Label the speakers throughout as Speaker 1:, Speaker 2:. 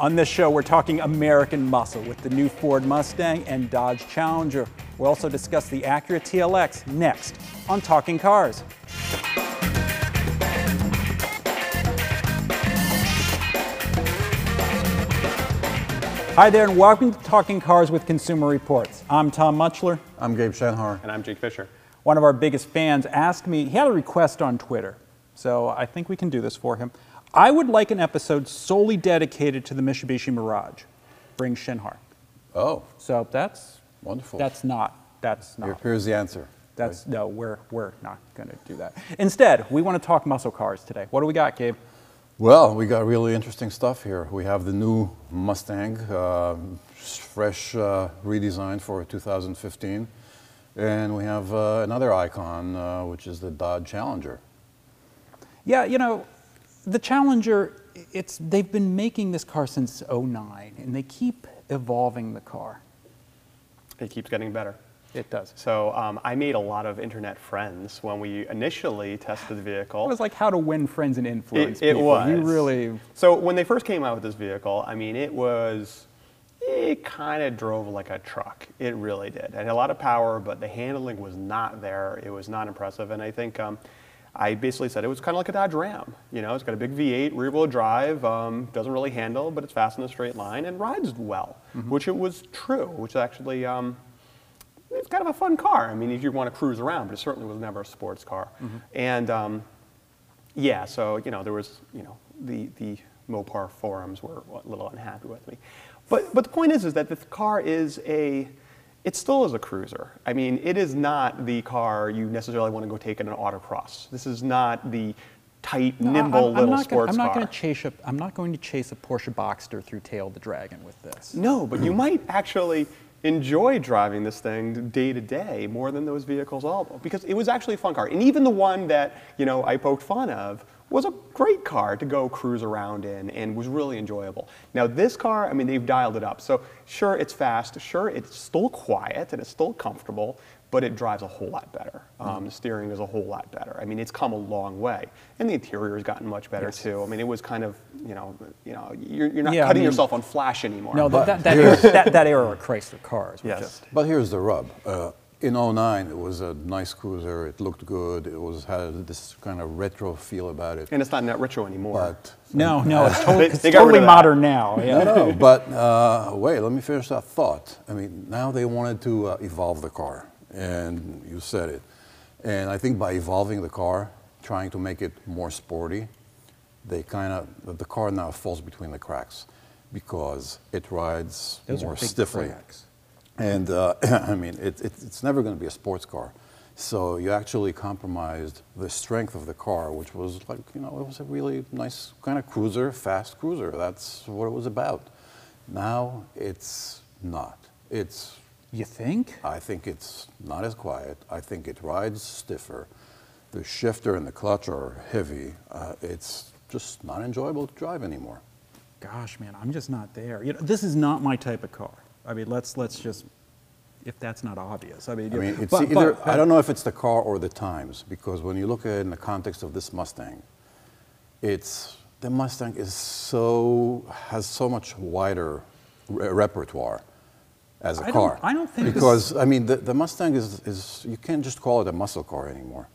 Speaker 1: On this show, we're talking American muscle with the new Ford Mustang and Dodge Challenger. We'll also discuss the Acura TLX next on Talking Cars. Hi there, and welcome to Talking Cars with Consumer Reports. I'm Tom Mutchler.
Speaker 2: I'm Gabe Shenhar.
Speaker 3: And I'm Jake Fisher.
Speaker 1: One of our biggest fans asked me, he had a request on Twitter, so I think we can do this for him. I would like an episode solely dedicated to the Mitsubishi Mirage. Bring Shenhar.
Speaker 2: Oh,
Speaker 1: So that's
Speaker 2: wonderful.
Speaker 1: that's not that's
Speaker 2: Here-
Speaker 1: not
Speaker 2: Here's the answer.
Speaker 1: that's no we're we're not going to do that. Instead, we want to talk muscle cars today. What do we got, Gabe?
Speaker 2: Well, we got really interesting stuff here. We have the new Mustang, uh, fresh uh, redesign for 2015. And we have uh, another icon, uh, which is the Dodge Challenger.
Speaker 1: Yeah, you know, the Challenger. It's they've been making this car since 09, and they keep evolving the car.
Speaker 3: It keeps getting better.
Speaker 1: It does.
Speaker 3: So um, I made a lot of internet friends when we initially tested the vehicle.
Speaker 1: It was like how to win friends and influence
Speaker 3: It, it
Speaker 1: people.
Speaker 3: was.
Speaker 1: You really
Speaker 3: So when they first came out with this vehicle, I mean, it was. It kind of drove like a truck. It really did. It had a lot of power, but the handling was not there. It was not impressive. And I think um, I basically said it was kind of like a Dodge Ram. You know, it's got a big V8, rear-wheel drive, um, doesn't really handle, but it's fast in a straight line and rides well, which it was true. Which actually. Um, it's kind of a fun car. I mean, if you want to cruise around, but it certainly was never a sports car. And um, yeah, so you know, there was you know the the Mopar forums were a little unhappy with me, but but the point is is that the car is a it still is a cruiser. I mean, it is not the car you necessarily want to go take in an autocross. This is not the tight,
Speaker 1: No,
Speaker 3: nimble
Speaker 1: I'm, I'm
Speaker 3: little
Speaker 1: not gonna, I'm not
Speaker 3: car.
Speaker 1: to chase a. I'm not going to chase a Porsche Boxster through Tail of the Dragon with this.
Speaker 3: No, but you hmm. might actually enjoy driving this thing day to day more than those vehicles all because it was actually a fun car. And even the one that, you know, I poked fun of was a great car to go cruise around in and was really enjoyable. Now this car, I mean, they've dialed it up. So sure, it's fast. Sure, it's still quiet and it's still comfortable, but it drives a whole lot better. Um, the steering is a whole lot better. I mean, it's come a long way, and the interior has gotten much better too. I mean, it was kind of, you know, you know, you're, you're not
Speaker 1: Yeah, I
Speaker 3: cutting
Speaker 1: mean-
Speaker 3: yourself on flash anymore.
Speaker 1: No,
Speaker 2: But
Speaker 1: that, that, that, era, that, that era of Chrysler cars
Speaker 3: Yes.
Speaker 1: just.
Speaker 2: But here's the rub. Uh, in 09, it was a nice cruiser. It looked good. It was had this kind of retro feel about it.
Speaker 3: And it's not net retro anymore.
Speaker 2: But
Speaker 1: No, no, it's totally,
Speaker 3: They-
Speaker 1: it's
Speaker 3: they got rid
Speaker 1: totally modern now. Yeah.
Speaker 2: No, no, but uh, wait, let me finish that thought. I mean, now they wanted to uh, evolve the car, and you said it. And I think by evolving the car, trying to make it more sporty, they kind of, the car now falls between the cracks because it rides
Speaker 1: Those
Speaker 2: more stiffly.
Speaker 1: cracks.
Speaker 2: And uh, I mean, it, it, it's never going to be a sports car. So you actually compromised the strength of the car, which was like, you know, it was a really nice kind of cruiser, fast cruiser. That's what it was about. Now it's not. It's,
Speaker 1: You think?
Speaker 2: I think it's not as quiet. I think it rides stiffer. The shifter and the clutch are heavy. Uh, it's just not enjoyable to drive anymore.
Speaker 1: Gosh, man, I'm just not there. You know, this is not my type of car. I mean, let's let's just, if that's not obvious. I mean,
Speaker 2: I mean, it's
Speaker 1: but-
Speaker 2: either,
Speaker 1: but-
Speaker 2: I don't know if it's the car or the times, because when you look at it in the context of this Mustang, it's, the Mustang is so, has so much wider re- repertoire as a
Speaker 1: I don't-
Speaker 2: car.
Speaker 1: I don't think
Speaker 2: Because, I mean, the, the Mustang is, is, you can't just call it a muscle car anymore.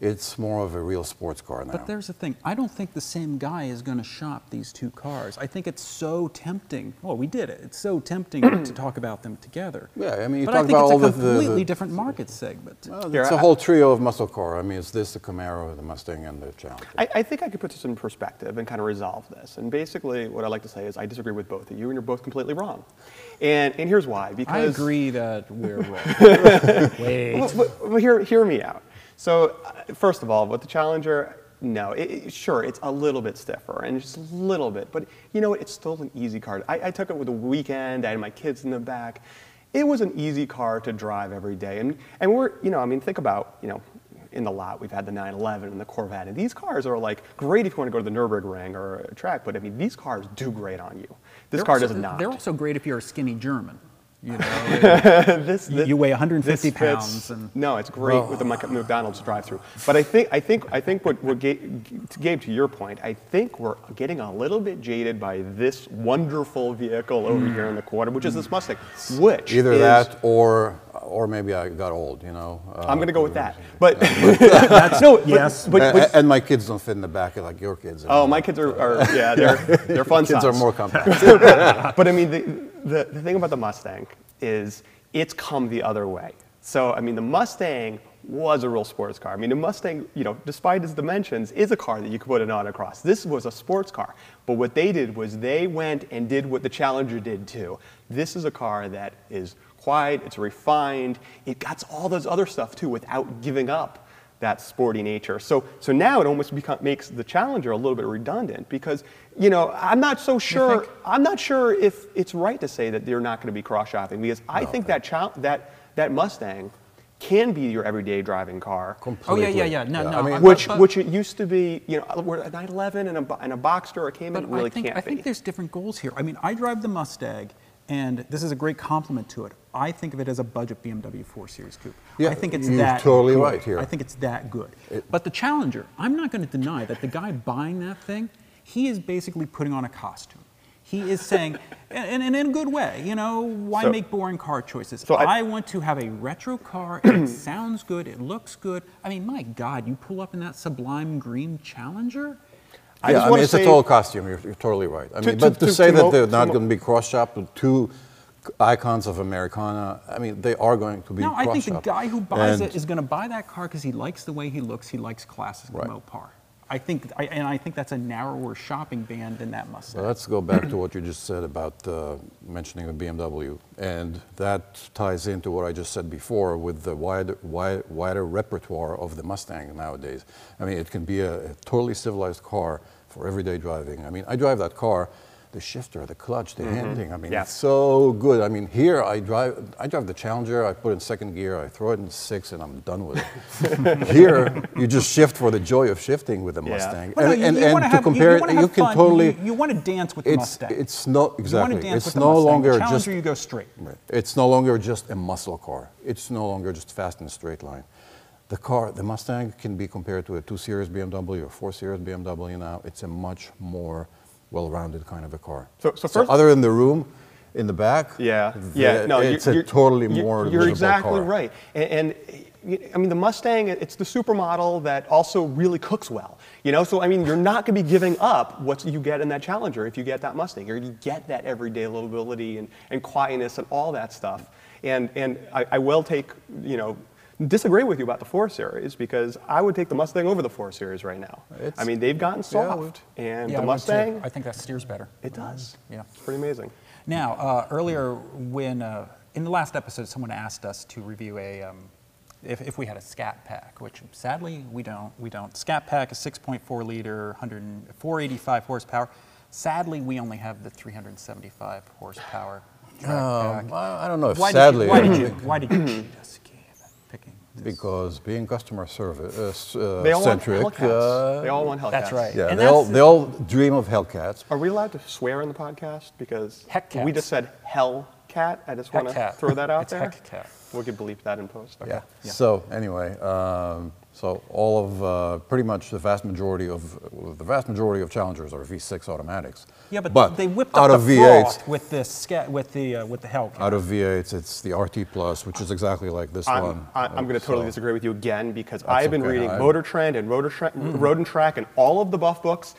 Speaker 2: It's more of a real sports car now.
Speaker 1: But there's the thing. I don't think the same guy is going to shop these two cars. I think it's so tempting. Well, we did it. It's so tempting to talk about them together.
Speaker 2: Yeah, I mean, you
Speaker 1: but
Speaker 2: talk
Speaker 1: I think
Speaker 2: about
Speaker 1: it's
Speaker 2: all
Speaker 1: a
Speaker 2: the- the-
Speaker 1: completely
Speaker 2: the-
Speaker 1: different market segment.
Speaker 2: Well,
Speaker 3: Here,
Speaker 2: it's a
Speaker 3: I-
Speaker 2: whole trio of muscle car. I mean, it's this, the Camaro, the Mustang, and the Challenger.
Speaker 3: I, I think I could put this in perspective and kind of resolve this. And basically, what I like to say is I disagree with both of you, and you're both completely wrong. And, and here's why. Because I
Speaker 1: agree that we're wrong. Wait.
Speaker 3: Well, well, well, hear, hear me out. So, uh, first of all, with the Challenger, no, it, it- sure, it's a little bit stiffer and just a little bit, but you know what? It's still an easy car. I, I took it with a weekend. I had my kids in the back. It was an easy car to drive every day, and and we're you know I mean think about you know. In the lot, we've had the 911 and the Corvette, and these cars are like great if you want to go to the Nürburgring or a track. But I mean, these cars do great on you. This
Speaker 1: They're
Speaker 3: car
Speaker 1: also-
Speaker 3: does not.
Speaker 1: They're also great if you're a skinny German. You know,
Speaker 3: this,
Speaker 1: You-
Speaker 3: this-
Speaker 1: you weigh 150
Speaker 3: this fits-
Speaker 1: pounds and-
Speaker 3: no, it's great with the McDonald's drive-through. But I think I think I think what we're Ga- Gabe, to your point, I think we're getting a little bit jaded by this wonderful vehicle over here in the corner, which is this Mustang. Which
Speaker 2: Either
Speaker 3: is-
Speaker 2: that or or maybe I got old, you know. Uh,
Speaker 3: I'm going to go with that. But that's, no, but-
Speaker 1: yes.
Speaker 3: But,
Speaker 2: and,
Speaker 3: but-
Speaker 2: and my kids don't fit in the back like your kids.
Speaker 3: oh, my kids are, are yeah, they're they're fun
Speaker 2: kids are more compact.
Speaker 3: but I mean, the, the, the thing about the Mustang is it's come the other way. So, I mean, the Mustang was a real sports car. I mean, the Mustang, you know, despite its dimensions, is a car that you could put an autocross. This was a sports car. But what they did was they went and did what the Challenger did too. This is a car that is quiet, it's refined, it got all those other stuff too without giving up that sporty nature. So, so now it almost become, makes the Challenger a little bit redundant because, you know, I'm not so sure. I'm not sure if it's right to say that they're not going to be cross shopping because I think that chal- that that Mustang can be your everyday driving car.
Speaker 1: Oh, yeah, yeah, yeah. No, no,
Speaker 2: I mean,
Speaker 3: Which,
Speaker 1: but-
Speaker 3: which it used to be, you know, where a 911 and a, bo- and a Boxster or Cayman really
Speaker 1: I think,
Speaker 3: can't
Speaker 1: I think there's different goals here. I mean, I drive the Mustang, and this is a great compliment to it. I think of it as a budget BMW 4 Series coupe.
Speaker 2: Yeah,
Speaker 1: I think it's
Speaker 2: you're
Speaker 1: that
Speaker 2: totally
Speaker 1: good.
Speaker 2: right here.
Speaker 1: I think it's that good. but the Challenger, I'm not going to deny that the guy buying that thing, he is basically putting on a costume. He is saying, and, and in a good way, you know, why
Speaker 3: So-
Speaker 1: make boring car choices?
Speaker 3: So I-
Speaker 1: I want to have a retro car. and it sounds good. It looks good. I mean, my God, you pull up in that sublime green Challenger.
Speaker 3: I
Speaker 2: yeah, I mean, it's a total costume. You're, you're totally right. I
Speaker 3: To-
Speaker 2: mean,
Speaker 3: to-
Speaker 2: but to,
Speaker 3: to-
Speaker 2: say
Speaker 3: to
Speaker 2: that they're not going to be cross-shopped with two icons of Americana, I mean, they are going to be
Speaker 1: No, I think the guy who buys
Speaker 2: And-
Speaker 1: it is going to buy that car because he likes the way he looks. He likes classic
Speaker 2: Right.
Speaker 1: Mopar. I think, I, and I think that's a narrower shopping band than that Mustang.
Speaker 2: Well, let's go back to what you just said about uh, mentioning the BMW, and that ties into what I just said before with the wider, wide, wider repertoire of the Mustang nowadays. I mean, it can be a, a totally civilized car for everyday driving. I mean, I drive that car. The shifter, the clutch, the mm-hmm. handling. I mean,
Speaker 3: Yeah.
Speaker 2: it's so good. I mean, here I drive. I drive the Challenger. I put it in second gear. I throw it in six, and I'm done with it. here, you just shift for the joy of shifting with the
Speaker 3: Yeah.
Speaker 2: Mustang.
Speaker 1: Well, no,
Speaker 2: and
Speaker 1: you-
Speaker 2: and,
Speaker 1: you
Speaker 2: and to
Speaker 1: have-
Speaker 2: compare
Speaker 1: you
Speaker 2: it, you can
Speaker 1: fun.
Speaker 2: totally.
Speaker 1: You, want to dance with the
Speaker 2: It's
Speaker 1: Mustang.
Speaker 2: it's no exactly. It's
Speaker 1: with
Speaker 2: no longer
Speaker 1: the
Speaker 2: just
Speaker 1: Challenger, you go straight.
Speaker 2: Right. It's no longer just a muscle car. It's no longer just fast in a straight line. The car, the Mustang, can be compared to a 2 Series BMW or 4 Series BMW now. It's a much more well-rounded kind of a car.
Speaker 3: So- so first-
Speaker 2: other than the room in the back,
Speaker 3: Yeah, yeah, no,
Speaker 2: it's
Speaker 3: you're,
Speaker 2: a totally
Speaker 3: you're-
Speaker 2: more
Speaker 3: You're exactly
Speaker 2: car.
Speaker 3: right, and, and I mean the Mustang, it's the supermodel that also really cooks well. You know, so I mean you're not going to be giving up what you get in that Challenger if you get that Mustang. You're going to get that everyday livability and, and quietness and all that stuff. And and I, I will take you know. Disagree with you about the 4 Series because I would take the Mustang over the 4 Series right now.
Speaker 2: It's-
Speaker 3: I mean, they've gotten
Speaker 2: Yeah,
Speaker 3: soft, and
Speaker 1: Yeah,
Speaker 3: the
Speaker 1: would too.
Speaker 3: Mustang,
Speaker 1: I think that steers better.
Speaker 3: it does.
Speaker 1: Yeah.
Speaker 3: It's pretty amazing.
Speaker 1: Now, uh, earlier when uh, in the last episode, someone asked us to review a um, if, if we had a Scat Pack, which sadly we don't. We don't. Scat Pack is 6.4 liter, 485 horsepower. Sadly, we only have the 375 horsepower. Track
Speaker 2: Um,
Speaker 1: pack.
Speaker 2: I, I don't know if
Speaker 1: Why
Speaker 2: sadly,
Speaker 1: did you, why did you, why did you cheat us, this?
Speaker 2: Because being customer service uh, uh,
Speaker 3: They all
Speaker 2: centric,
Speaker 3: want Hellcats.
Speaker 2: uh,
Speaker 3: they all want Hellcats.
Speaker 1: That's right.
Speaker 2: yeah,
Speaker 1: And
Speaker 2: they all they all dream of Hellcats.
Speaker 3: Are we allowed to swear in the podcast? Because
Speaker 1: Heckcats.
Speaker 3: we just said Hellcat. I just want to throw that out
Speaker 1: It's
Speaker 3: there.
Speaker 1: Heckcat.
Speaker 3: We could bleep that in post. Okay.
Speaker 1: Yeah.
Speaker 2: So anyway, um, so all of uh, pretty much the vast majority of the vast majority of Challengers are V6 automatics.
Speaker 1: Yeah, but, they whipped
Speaker 2: out
Speaker 1: up
Speaker 2: of
Speaker 1: the
Speaker 2: V8s,
Speaker 1: with the scat with the uh, with the Hellcat.
Speaker 2: out of V8s, it's the RT Plus, which is exactly like this
Speaker 3: I'm,
Speaker 2: one.
Speaker 3: I- I'm going to totally
Speaker 2: So-
Speaker 3: disagree with you again because I've been
Speaker 2: okay.
Speaker 3: reading
Speaker 2: I-
Speaker 3: Motor Trend and Rotor, Tra- Road and Track and all of the buff books.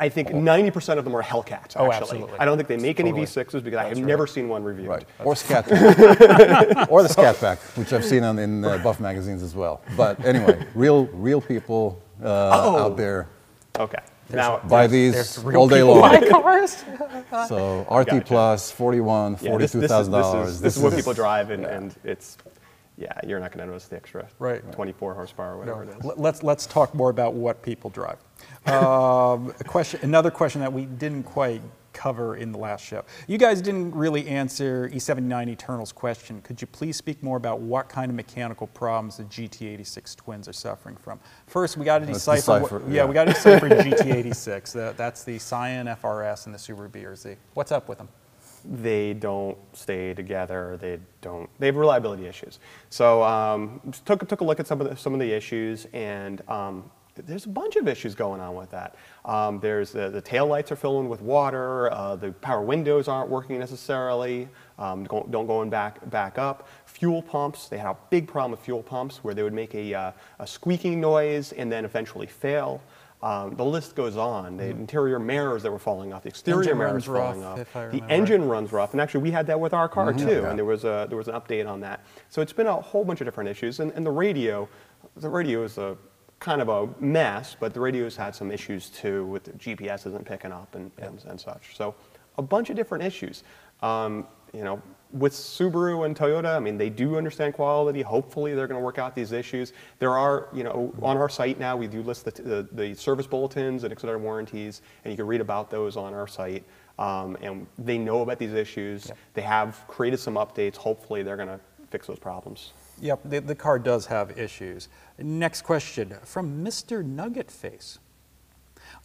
Speaker 3: I think 90% of them are Hellcats, actually.
Speaker 1: Oh, absolutely.
Speaker 3: I don't think they make any
Speaker 1: Totally.
Speaker 3: V6s because I have never seen one reviewed.
Speaker 2: Right, or Scat or the Scat Pack, which I've seen on, in uh, Buff magazines as well. But anyway, real real people uh,
Speaker 3: Oh.
Speaker 2: out there
Speaker 3: Okay. Now,
Speaker 2: buy these
Speaker 1: real
Speaker 2: all day long.
Speaker 1: buy cars.
Speaker 2: So RT
Speaker 3: Gotcha.
Speaker 2: Plus, 41,
Speaker 3: yeah, this, this, is,
Speaker 2: $42,000.
Speaker 3: this, is, this is what
Speaker 2: is-
Speaker 3: people drive, and,
Speaker 2: yeah.
Speaker 3: and it's, yeah, you're not going to notice the extra
Speaker 1: Right.
Speaker 3: 24 horsepower or whatever it is.
Speaker 1: Let- Let's, let's talk more about what people drive. Um, a question, another question that we didn't quite cover in the last show. You guys didn't really answer E E79 Eternal's question. Could you please speak more about what kind of mechanical problems the GT86 twins are suffering from? First, we got to decipher.
Speaker 2: decipher,
Speaker 1: what, yeah.
Speaker 2: yeah.
Speaker 1: we got to decipher GT86. That, that's the Scion FRS and the Subaru BRZ. What's up with them?
Speaker 3: They don't stay together. They don't. They have reliability issues. So um, took took a look at some of the, some of the issues, and um, there's a bunch of issues going on with that. Um, there's the, the tail lights are filling with water. Uh, the power windows aren't working necessarily. Um, don't, don't going back back up. Fuel pumps. They had a big problem with fuel pumps where they would make a, uh, a squeaking noise and then eventually fail. Um, the list goes on. The interior mirrors that were falling off, the exterior.
Speaker 1: Engine
Speaker 3: mirrors falling
Speaker 1: rough,
Speaker 3: off. the engine runs rough, and actually we had that with our car too,
Speaker 2: yeah.
Speaker 3: and there was a there was an update on that. So it's been a whole bunch of different issues, and, and the radio, the radio is a kind of a mess, but the radio's had some issues too with the GPS isn't picking up and, and, and such. So a bunch of different issues. Um, you know, with Subaru and Toyota, I mean, they do understand quality. Hopefully, they're going to work out these issues. There are, you know, on our site now, we do list the, the, the service bulletins and extended warranties, and you can read about those on our site. Um, and they know about these issues. They have created some updates. Hopefully, they're going to fix those problems.
Speaker 1: Yep, the, the car does have issues. Next question from Mr. Nugget Face.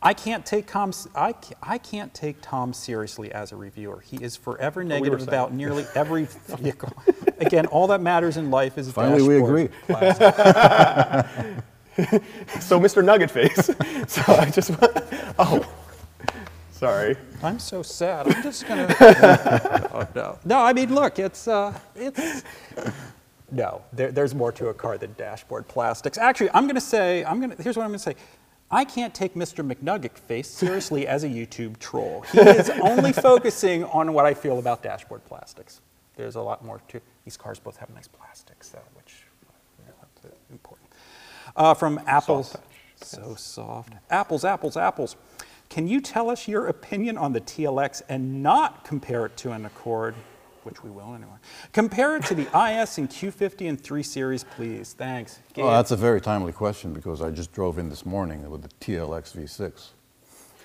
Speaker 1: I can't take Tom. I, I can't take Tom seriously as a reviewer. He is forever
Speaker 3: were
Speaker 1: negative
Speaker 3: saying.
Speaker 1: about nearly every vehicle. Again, all that matters in life is
Speaker 2: Finally, we agree.
Speaker 3: So, Mr. Nugget Face. so I just, oh, sorry.
Speaker 1: I'm so sad. I'm just gonna. oh, no, no. I mean, look, it's uh, it's. No, there, there's more to a car than dashboard plastics. Actually, I'm gonna say, I'm gonna. Here's what I'm gonna say. I can't take Mr. McNugget face seriously as a YouTube troll. He is only focusing on what I feel about dashboard plastics. There's a lot more to. These cars both have nice plastics, though, which you know, that's important. Uh, from Apples.
Speaker 3: touch,
Speaker 1: So soft. Apples, apples, apples. Can you tell us your opinion on the TLX and not compare it to an Accord, which we will anyway? Compare it to the IS and Q50 and 3 Series, please. Thanks. Gabe.
Speaker 2: Well, that's a very timely question because I just drove in this morning with the TLX V6.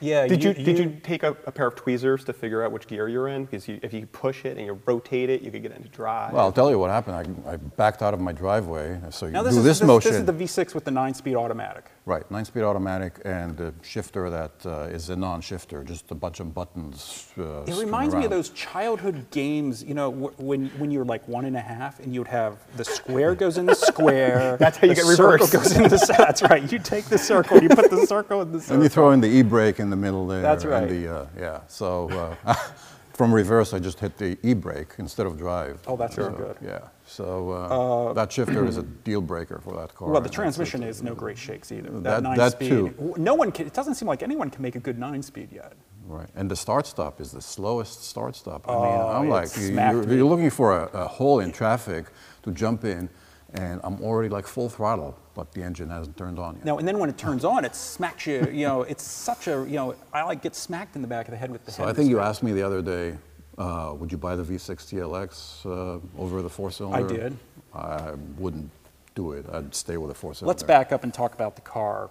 Speaker 1: yeah,
Speaker 3: Did you, did you take a, a pair of tweezers to figure out which gear you're in? Because you, if you push it and you rotate it, you could get into drive.
Speaker 2: Well, I'll tell you what happened. I, I backed out of my driveway, so you
Speaker 1: now
Speaker 2: do
Speaker 1: this is,
Speaker 2: this,
Speaker 1: this,
Speaker 2: motion.
Speaker 1: this is the V6 with the 9-speed automatic.
Speaker 2: Right, nine-speed automatic and a shifter that uh, is a non-shifter, just a bunch of buttons. Uh,
Speaker 1: It reminds me of those childhood games, you know, wh- when, when you're like one and a half and you'd have the square goes in the square.
Speaker 3: That's how you get
Speaker 1: circle
Speaker 3: reversed.
Speaker 1: goes in the That's right. You take the circle, you put the circle in the circle.
Speaker 2: And you throw in the e-brake in the middle there.
Speaker 1: That's right.
Speaker 2: And the, uh, yeah, so uh, from reverse, I just hit the e-brake instead of drive.
Speaker 1: Oh, that's
Speaker 2: so,
Speaker 1: real good.
Speaker 2: Yeah, so uh, that shifter is a deal breaker for that car.
Speaker 1: Well, the transmission is no great shakes either. That,
Speaker 2: That-
Speaker 1: nine
Speaker 2: that
Speaker 1: speed.
Speaker 2: too.
Speaker 1: No one can, it doesn't seem like anyone can make a good nine speed yet.
Speaker 2: Right, and the start stop is the slowest start stop. I
Speaker 1: Oh,
Speaker 2: mean, I'm
Speaker 1: it
Speaker 2: like, you. You're you're looking for a, a hole in traffic to jump in, and I'm already like full throttle, but the engine hasn't turned on yet.
Speaker 1: Now, and then when it turns on, it smacks you, you know, it's such a, you know, I like get smacked in the back of the head with the
Speaker 2: So
Speaker 1: head.
Speaker 2: I think you asked me the other day, uh, would you buy the V6 TLX uh, over the four cylinder?
Speaker 1: I did.
Speaker 2: I wouldn't do it. I'd stay with a four cylinder.
Speaker 1: Let's back up and talk about the car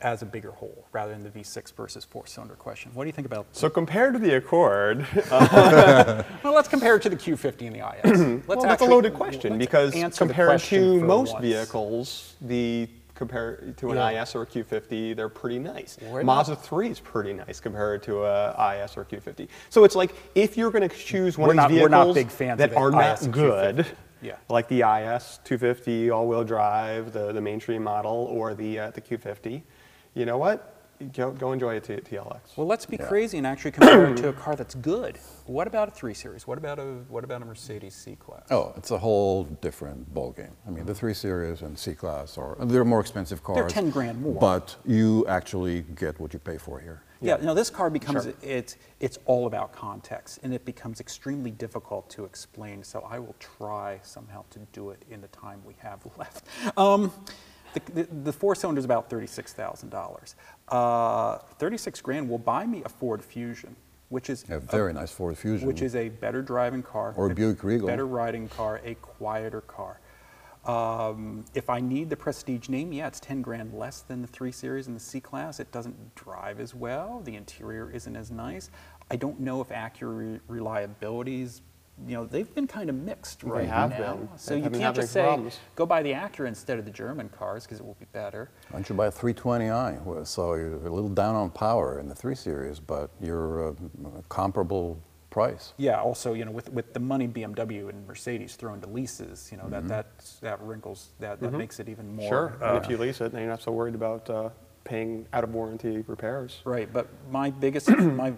Speaker 1: as a bigger whole rather than the V6 versus four cylinder question. What do you think about
Speaker 3: so compared to the Accord,
Speaker 1: Well, let's compare it to the Q50 and the IS. Let's
Speaker 3: well, that's a loaded question because compared
Speaker 1: question
Speaker 3: to most
Speaker 1: once.
Speaker 3: vehicles, the compare to an
Speaker 1: Yeah.
Speaker 3: IS or a Q50, they're pretty nice.
Speaker 1: We're not-
Speaker 3: Mazda 3 is pretty nice compared to a IS or Q50. So it's like if you're going to choose one
Speaker 1: We're
Speaker 3: of
Speaker 1: not-
Speaker 3: these
Speaker 1: we're
Speaker 3: vehicles
Speaker 1: not big fans
Speaker 3: that are not good,
Speaker 1: Yeah.
Speaker 3: like the IS 250 all-wheel drive, the, the mainstream model, or the uh, the Q50, you know what? Go, go enjoy a T- TLX.
Speaker 1: Well, let's be
Speaker 2: Yeah.
Speaker 1: crazy and actually compare it to a car that's good. What about a 3 Series? What about a what about a Mercedes C-Class?
Speaker 2: Oh, it's a whole different ballgame. I mean, the 3 Series and C-Class are, they're more expensive cars.
Speaker 1: They're 10 grand more.
Speaker 2: But you actually get what you pay for here.
Speaker 1: Yeah, no, this car becomes
Speaker 3: Sure.
Speaker 1: it's it's all about context, and it becomes extremely difficult to explain. So I will try somehow to do it in the time we have left. Um, the, the, the four cylinder is about thirty-six thousand dollars. Uh, Thirty-six grand will buy me a Ford Fusion, which is
Speaker 2: A very nice Ford Fusion.
Speaker 1: which is a better driving car,
Speaker 2: Or a Buick Regal.
Speaker 1: better riding car, a quieter car. Um, if I need the prestige name, yeah, it's 10 grand less than the 3 Series and the C Class. It doesn't drive as well. The interior isn't as nice. I don't know if Acura reliabilities, you know, they've been kind of mixed
Speaker 3: They
Speaker 1: right
Speaker 3: have
Speaker 1: now.
Speaker 3: been.
Speaker 1: So you can't just say,
Speaker 3: problems.
Speaker 1: go buy the Acura instead of the German cars because it will be better.
Speaker 2: Why don't you buy a 320i? So you're a little down on power in the 3 Series, but you're uh, comparable price.
Speaker 1: Yeah, also, you know, with, with the money BMW and Mercedes throw into leases, you know, that, that, that wrinkles, that, that makes it even more.
Speaker 3: Sure.
Speaker 1: uh,
Speaker 3: and if you lease it, then you're not so worried about uh, paying out of warranty repairs.
Speaker 1: Right, but my biggest, my,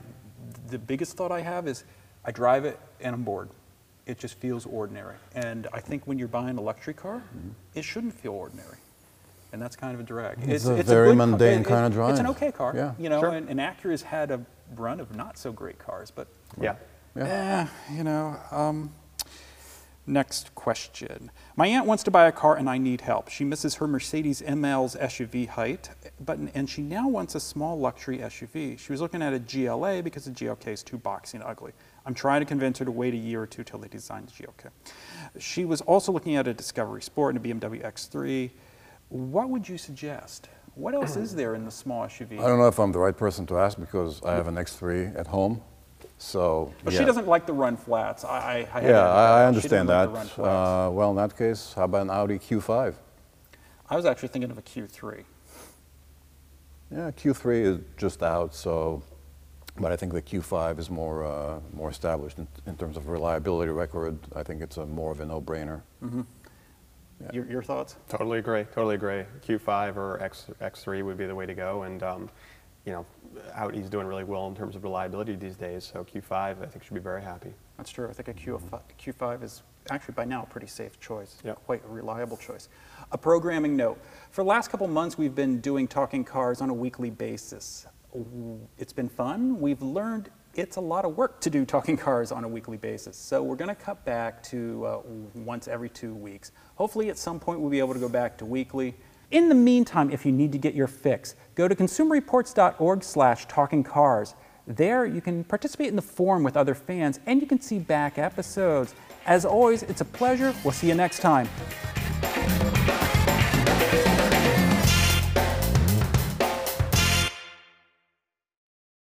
Speaker 1: the biggest thought I have is I drive it and I'm bored. It just feels ordinary. And I think when you're buying a luxury car, it shouldn't feel ordinary. And that's kind of a drag.
Speaker 2: It's a very
Speaker 1: good ca-
Speaker 2: mundane
Speaker 1: it- it-
Speaker 2: kind of drive.
Speaker 1: It's an okay car,
Speaker 2: Yeah.
Speaker 1: you know,
Speaker 3: Sure.
Speaker 1: and, and Acura's had a run of not so great cars, but
Speaker 3: Yeah.
Speaker 2: Yeah.
Speaker 1: Eh, you know. Um, next question. My aunt wants to buy a car and I need help. She misses her Mercedes ML's SUV height, but and she now wants a small luxury SUV. She was looking at a GLA because the GLK is too boxy and ugly. I'm trying to convince her to wait a year or two till they design the GLK. She was also looking at a Discovery Sport and a BMW X3. What would you suggest? What else is there in the small SUV?
Speaker 2: I don't know if I'm the right person to ask because I have an X3 at home. So,
Speaker 1: But
Speaker 2: yeah.
Speaker 1: she doesn't like the run flats. I, I, I
Speaker 2: Yeah, I, I understand that.
Speaker 1: like the run flats.
Speaker 2: Uh, well, in that case, how about an Audi Q5?
Speaker 1: I was actually thinking of a Q3.
Speaker 2: Yeah, Q3 is just out, so, but I think the Q5 is more uh, more established in, in terms of reliability record. I think it's a more of a no-brainer. Yeah.
Speaker 1: Your, your thoughts?
Speaker 3: Totally agree. Totally agree. Q5 or X, X3 would be the way to go. And, um, you know, Audi's doing really well in terms of reliability these days. So Q5, I think, should be very happy.
Speaker 1: That's true. I think a Q5, Q5 is actually by now a pretty safe choice.
Speaker 3: Yep.
Speaker 1: Quite a reliable choice. A programming note. For the last couple months, we've been doing Talking Cars on a weekly basis. It's been fun. We've learned it's a lot of work to do Talking Cars on a weekly basis. So we're going to cut back to uh, once every two weeks. Hopefully, at some point, we'll be able to go back to weekly. In the meantime, if you need to get your fix, go to consumerreports.org slash talking cars. There, you can participate in the forum with other fans and you can see back episodes. As always, it's a pleasure. We'll see you next time.